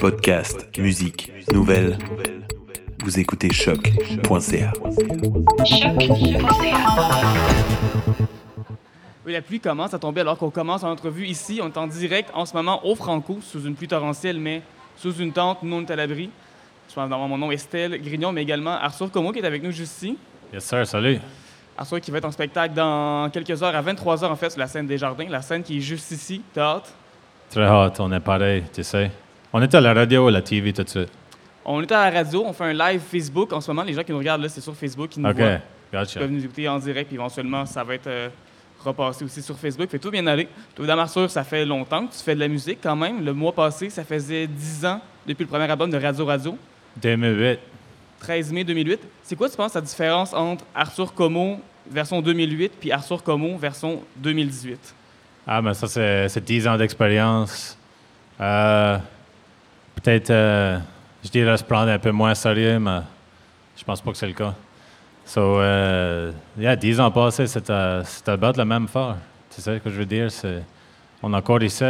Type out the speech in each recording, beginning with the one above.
Podcast, musique, nouvelles. Vous écoutez choc.ca. Oui, la pluie commence à tomber alors qu'on commence l'entrevue ici. On est en direct en ce moment au Franco, sous une pluie torrentielle, mais sous une tente. Nous, on est à l'abri. Je pense d'avoir mon nom Estelle Grignon, mais également Arthur Como qui est avec nous juste ici. Yes, sir, salut. Arthur qui va être en spectacle dans quelques heures, à 23 heures en fait, sur la scène des Jardins, la scène qui est juste ici. T'as hâte? Très hâte, on est pareil, tu sais. On est à la radio, à la TV, tout de suite. On est à la radio, on fait un live Facebook en ce moment. Les gens qui nous regardent là, c'est sur Facebook, qui nous OK, voient. Ils gotcha. peuvent nous écouter en direct, puis éventuellement, ça va être euh, repassé aussi sur Facebook. Fait tout bien aller. Toi, Arthur, ça fait longtemps que tu fais de la musique quand même. Le mois passé, ça faisait 10 ans depuis le premier album de Radio Radio, 2008. 13 mai 2008. C'est quoi, tu penses, la différence entre Arthur Como version 2008 puis Arthur Como version 2018? Ah, mais ça, c'est c'est 10 ans d'expérience. Euh, Peut-être, euh, je dirais se prendre un peu moins sérieux, mais je pense pas que c'est le cas. So, euh, yeah, 10 ans passés, c'était c'était about la même affaire. Tu sais ce que je veux dire? C'est, on a encore ici,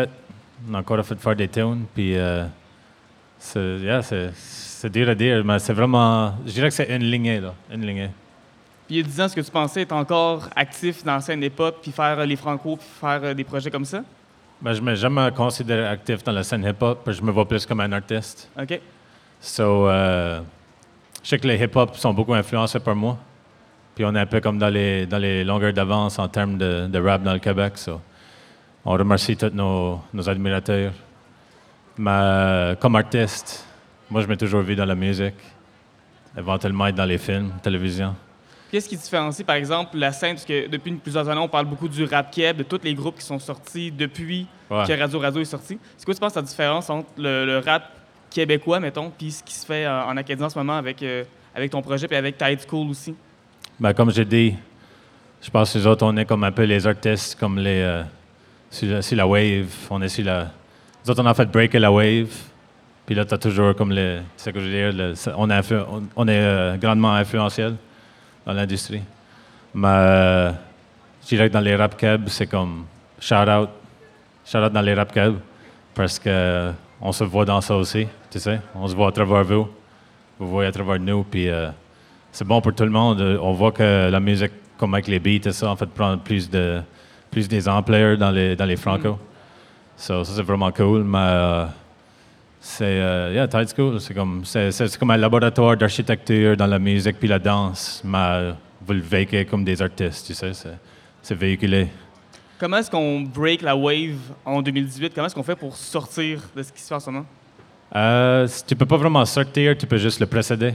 on a encore fait faire des tunes, puis euh, c'est, yeah, c'est, c'est dur à dire, mais c'est vraiment, je dirais que c'est une lignée, là, une lignée. Puis il y a 10 ans, est-ce que tu pensais être encore actif dans la scène hip-hop, puis faire euh, les Franco, puis faire euh, des projets comme ça? Ben, je ne m'ai jamais considéré actif dans la scène hip-hop, je me vois plus comme un artiste. OK. So, euh, je sais que les hip-hop sont beaucoup influencés par moi. Puis on est un peu comme dans les, dans les longueurs d'avance en termes de, de rap dans le Québec. So. On remercie tous nos, nos admirateurs. Mais euh, comme artiste, moi, je m'ai toujours vu dans la musique, éventuellement être dans les films, télévision. Qu'est-ce qui différencie, par exemple, la scène, parce que depuis plusieurs années, on parle beaucoup du rap keb, de tous les groupes qui sont sortis depuis Ouais. que Radio Radio est sorti. C'est quoi, tu penses, la différence entre le, le rap québécois, mettons, puis ce qui se fait euh, en Acadie en ce moment avec, euh, avec ton projet, puis avec Tide School aussi? Ben, comme j'ai dit, je pense que les autres, on est comme un peu les artistes, comme les. euh, sur, la, wave. On est sur la. Les autres, on a fait breaker la wave. Puis là, tu as toujours comme les. Sais ce que je veux dire? le- on est euh, grandement influentiel dans l'industrie. Mais euh, je dirais que dans les rap cab, c'est comme shout out. Shout out dans les rap cab. Parce que on se voit dans ça aussi. Tu sais? On se voit à travers vous. Vous voyez à travers nous. Puis. euh, c'est bon pour tout le monde. On voit que la musique, comme avec les beats et ça, en fait, prend plus de plus des ampliers dans les dans les franco. So, ça c'est vraiment cool. Mais euh, c'est euh, yeah, Tide School, c'est comme c'est, comme un laboratoire d'architecture dans la musique puis la danse. Mais vous le véhiculez comme des artistes, tu sais, c'est, c'est véhiculé. Comment est-ce qu'on break la wave en 2018? Comment est-ce qu'on fait pour sortir de ce qui se fait en ce moment? Euh, si tu peux pas vraiment sortir, tu peux juste le précéder.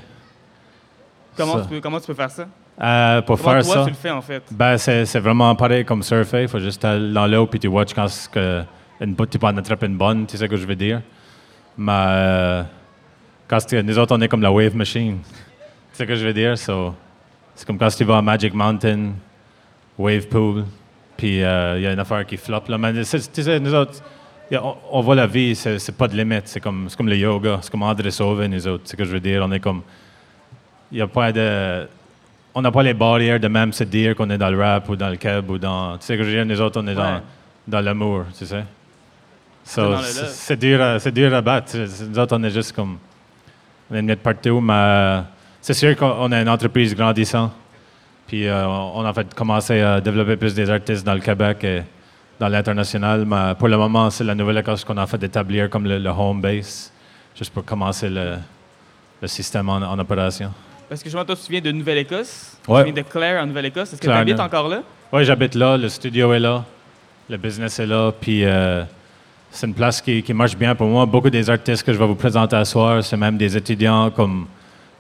Comment, tu peux, comment tu peux faire ça? Euh, pour Comment faire toi, ça. tu le fais, en fait? Ben, c'est, c'est vraiment pareil comme surfer. Il faut juste aller dans l'eau puis tu watches quand que une, tu peux en attraper une bonne, tu sais ce que je veux dire? Mais euh, quand c'est- nous autres, on est comme la wave machine. Tu sais ce que je veux dire? So, c'est comme quand tu vas à Magic Mountain, wave pool, puis euh, il y a une affaire qui floppe. Là. Mais c'est- tu sais, nous autres, a- on, on voit la vie, c'est, c'est pas de limite. C'est comme, c'est comme le yoga, c'est comme André Sauvé, nous autres. C'est ce que je veux dire? On est comme. Il n'y a pas de on n'a pas les barrières de même se dire qu'on est dans le rap ou dans le keb ou dans. Tu sais que je veux dire, nous autres, on est Ouais. dans, dans l'amour, tu sais. So, C'est dur, à- c'est dur à battre. Nous autres, on est juste comme. On est de partout, mais c'est sûr qu'on a une entreprise grandissante. Puis euh, on a fait commencé à développer plus des artistes dans le Québec et dans l'international. Mais pour le moment, c'est la nouvelle école qu'on a fait d'établir comme le, le home base, juste pour commencer le, le système en, en opération. Parce que je vois, toi, tu viens de Nouvelle-Écosse? Ouais. Tu viens de Clare, en Nouvelle-Écosse? Est-ce que tu habites encore là? Oui, j'habite là, le studio est là, le business est là, puis euh, c'est une place qui, marche bien pour moi. Beaucoup des artistes que je vais vous présenter à soir, c'est même des étudiants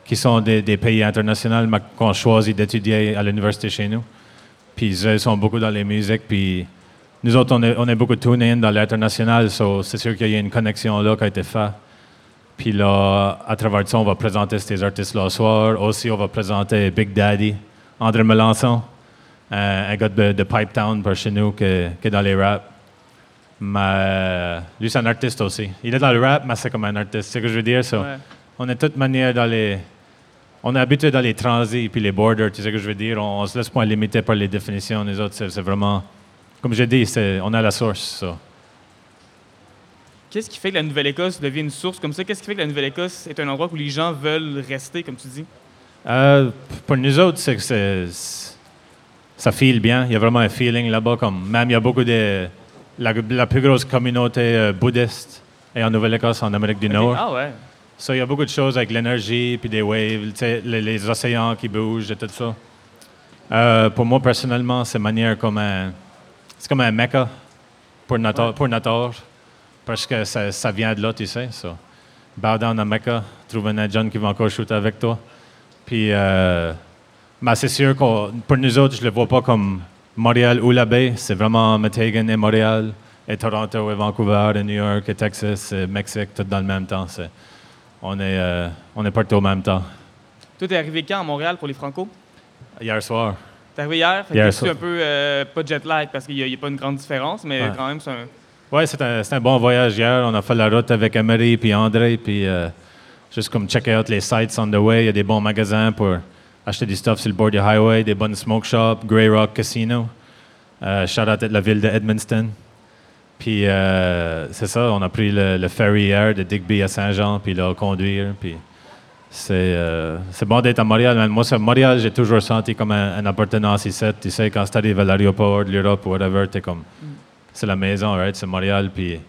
qui sont des, pays internationaux, mais qui ont choisi d'étudier à l'université chez nous. Puis ils sont beaucoup dans les musiques, puis nous autres, on est, beaucoup tourné in dans l'international, so c'est sûr qu'il y a une connexion là qui a été faite. Puis là, à travers ça, on va présenter ces artistes-là ce soir. Aussi, on va présenter Big Daddy, André Melançon, euh, un gars de, de Pipe Town par chez nous qui, qui est dans les rap. Mais lui, c'est un artiste aussi. Il est dans le rap, mais c'est comme un artiste. C'est ce que je veux dire. so, Ouais. On est de toute manière dans les. On est habitué dans les transits puis les borders, tu sais ce que je veux dire? On, on se laisse pas limiter par les définitions. Les autres, c'est vraiment. Comme j'ai dit, on a la source. so. Qu'est-ce qui fait que la Nouvelle-Écosse devient une source comme ça? Qu'est-ce qui fait que la Nouvelle-Écosse est un endroit où les gens veulent rester, comme tu dis? Euh, pour nous autres, c'est que ça file bien. Il y a vraiment un feeling là-bas. Comme, même il y a beaucoup de. La, la plus grosse communauté euh, bouddhiste est en Nouvelle-Écosse, en Amérique du Ok. Nord. Ah ouais. Ça, il y a beaucoup de choses avec l'énergie, puis des waves, les, les océans qui bougent et tout ça. Euh, pour moi, personnellement, c'est manière comme un... C'est comme un mecca pour Natal, Ouais. pour Natal, parce que ça, ça vient de là, tu sais. So. Bow down à Mecca, trouve un jeune qui va encore shooter avec toi. Puis, euh, mais c'est sûr que pour nous autres, je ne le vois pas comme Montréal ou la baie. C'est vraiment Metegan et Montréal, et Toronto et Vancouver, et New York et Texas et Mexique, tout dans le même temps. On est, euh, on est partout au même temps. Toi, t'es arrivé quand à Montréal pour les Franco? Hier soir. T'es arrivé hier? Fait Hier soir. un peu, euh, pas jet lag parce qu'il n'y a, pas une grande différence, mais Ouais. quand même, c'est un. Ouais, c'est un, un bon voyage hier. On a fait la route avec Emery puis André, puis euh, juste comme checker out les sites on the way. Il y a des bons magasins pour acheter du stuff sur le bord du highway, des bonnes smoke shops, Grey Rock Casino. Euh, shout out à la ville de Edmundston. Puis euh, c'est ça, on a pris le, le ferry hier de Digby à Saint-Jean, puis là, conduire. Puis c'est euh, c'est bon d'être à Montréal. man. Moi, c'est- Montréal, j'ai toujours senti comme un, une appartenance ici. Tu sais, quand tu arrives à l'aéroport de l'Europe ou whatever, t'es comme. C'est la maison, right? C'est Montréal, puis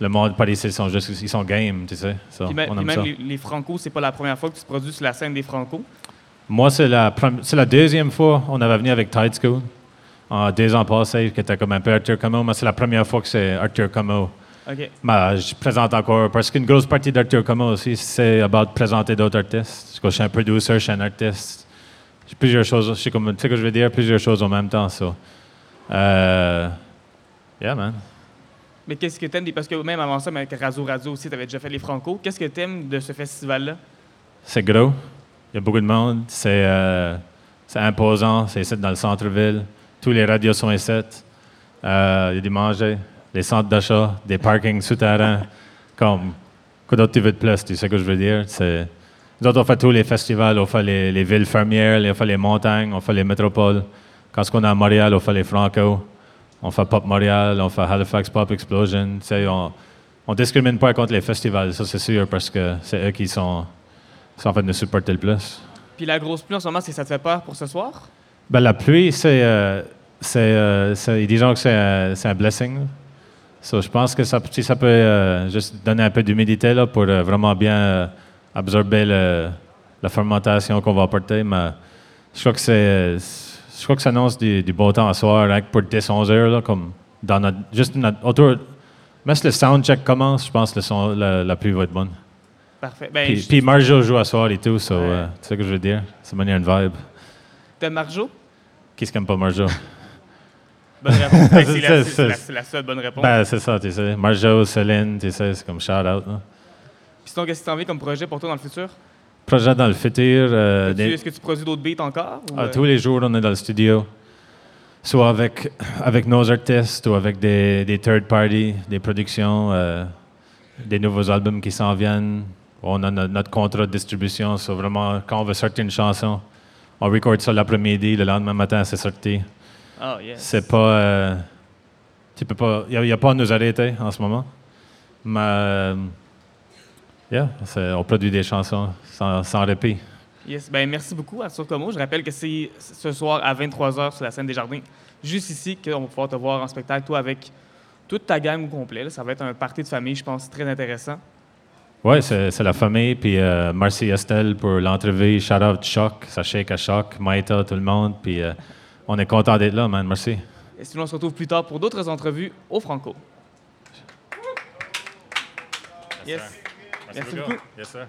le monde par ici, ils sont juste, ils sont game, tu sais. Ça, Puis, même- on puis aime même ça. les, les Franco, c'est pas la première fois que tu te produis sur la scène des Franco. Moi, c'est la, prom- c'est la deuxième fois on avait venu avec Tide School, en deux ans passés, qui était comme un peu Arthur Como, mais c'est la première fois que c'est Arthur Como. OK. Mais je présente encore, parce qu'une grosse partie d'Arthur Como aussi, c'est about présenter d'autres artistes. Je suis un producer, je suis un artiste. J'ai plusieurs choses, je suis comme, tu sais que je veux dire, plusieurs choses en même temps, ça. Euh, yeah, man. Mais qu'est-ce que t'aimes. Parce que même avant ça, avec Razo Radio aussi, t'avais déjà fait les Franco. Qu'est-ce que t'aimes de ce festival-là? C'est gros. Il y a beaucoup de monde. C'est euh, c'est imposant. C'est ici dans le centre-ville. Tous les radios sont ici. Euh, il y a des manger, des centres d'achat, des parkings souterrains. Comme, quoi d'autre tu veux de plus? Tu sais ce que je veux dire? Nous autres, on fait tous les festivals. On fait les, les villes fermières, on fait les montagnes, on fait les métropoles. Quand on est à Montréal, on fait les Franco. On fait Pop Montréal, on fait Halifax Pop Explosion. Tu sais, on ne discrimine pas contre les festivals, ça c'est sûr, parce que c'est eux qui sont, sont en fait nous supporter le plus. Puis la grosse pluie en ce moment, c'est que ça te fait peur pour ce soir? Ben, la pluie, c'est. euh, euh, disons que c'est un, blessing. So, je pense que ça, si ça peut euh, juste donner un peu d'humidité pour euh, vraiment bien euh, absorber le- la fermentation qu'on va apporter. Mais je crois que c'est. Je crois que ça annonce du, du beau temps à soir, rien que pour 10-11 heures, là, comme dans notre. Juste notre, autour. Même si le soundcheck commence, je pense que le son- la, la pluie va être bonne. Parfait. Ben, Puis, je- puis Marjo joue à soir et tout, so, Ouais. euh, tu sais ce que je veux dire? C'est manière une vibe. t'aimes Marjo? Qui ce qui aime pas Marjo? Bonne réponse. Ben, c'est, la, C'est- c'est la- c'est- c'est la seule bonne réponse. Ben, c'est ça, tu sais. Marjo, Céline, tu sais, c'est comme shout-out. là. Puis sinon, qu'est-ce que t'as envie comme projet pour toi dans le futur? Projet dans le futur. euh, Tu- des- Est-ce que tu produis d'autres beats encore? ou, à euh, tous les jours, on est dans le studio. Soit avec, avec nos artistes ou avec des, des third parties, des productions, euh, des nouveaux albums qui s'en viennent. On a no- notre contrat de distribution. So vraiment, quand on veut sortir une chanson, on record ça l'après-midi, le lendemain matin, c'est sorti. Ah, yes. C'est pas. euh, tu peux pas. Il n'y a, pas à nous arrêter en ce moment. Mais. euh, yeah, on produit des chansons sans, sans répit. Yes. Ben, merci beaucoup, Arthur Como. Je rappelle que c'est ce soir à 23h sur la scène des Jardins, juste ici, qu'on va pouvoir te voir en spectacle, toi, avec toute ta gang au complet. là. Ça va être un party de famille, je pense, très intéressant. Oui, c'est la famille. Puis euh, merci Estelle pour l'entrevue. Shout out Choc, ça shake à Choc, Maïta, tout le monde. Puis euh, on est content d'être là, man. Merci. Et sinon, on se retrouve plus tard pour d'autres entrevues au Franco. Yes. Merci beaucoup. Yes, sir.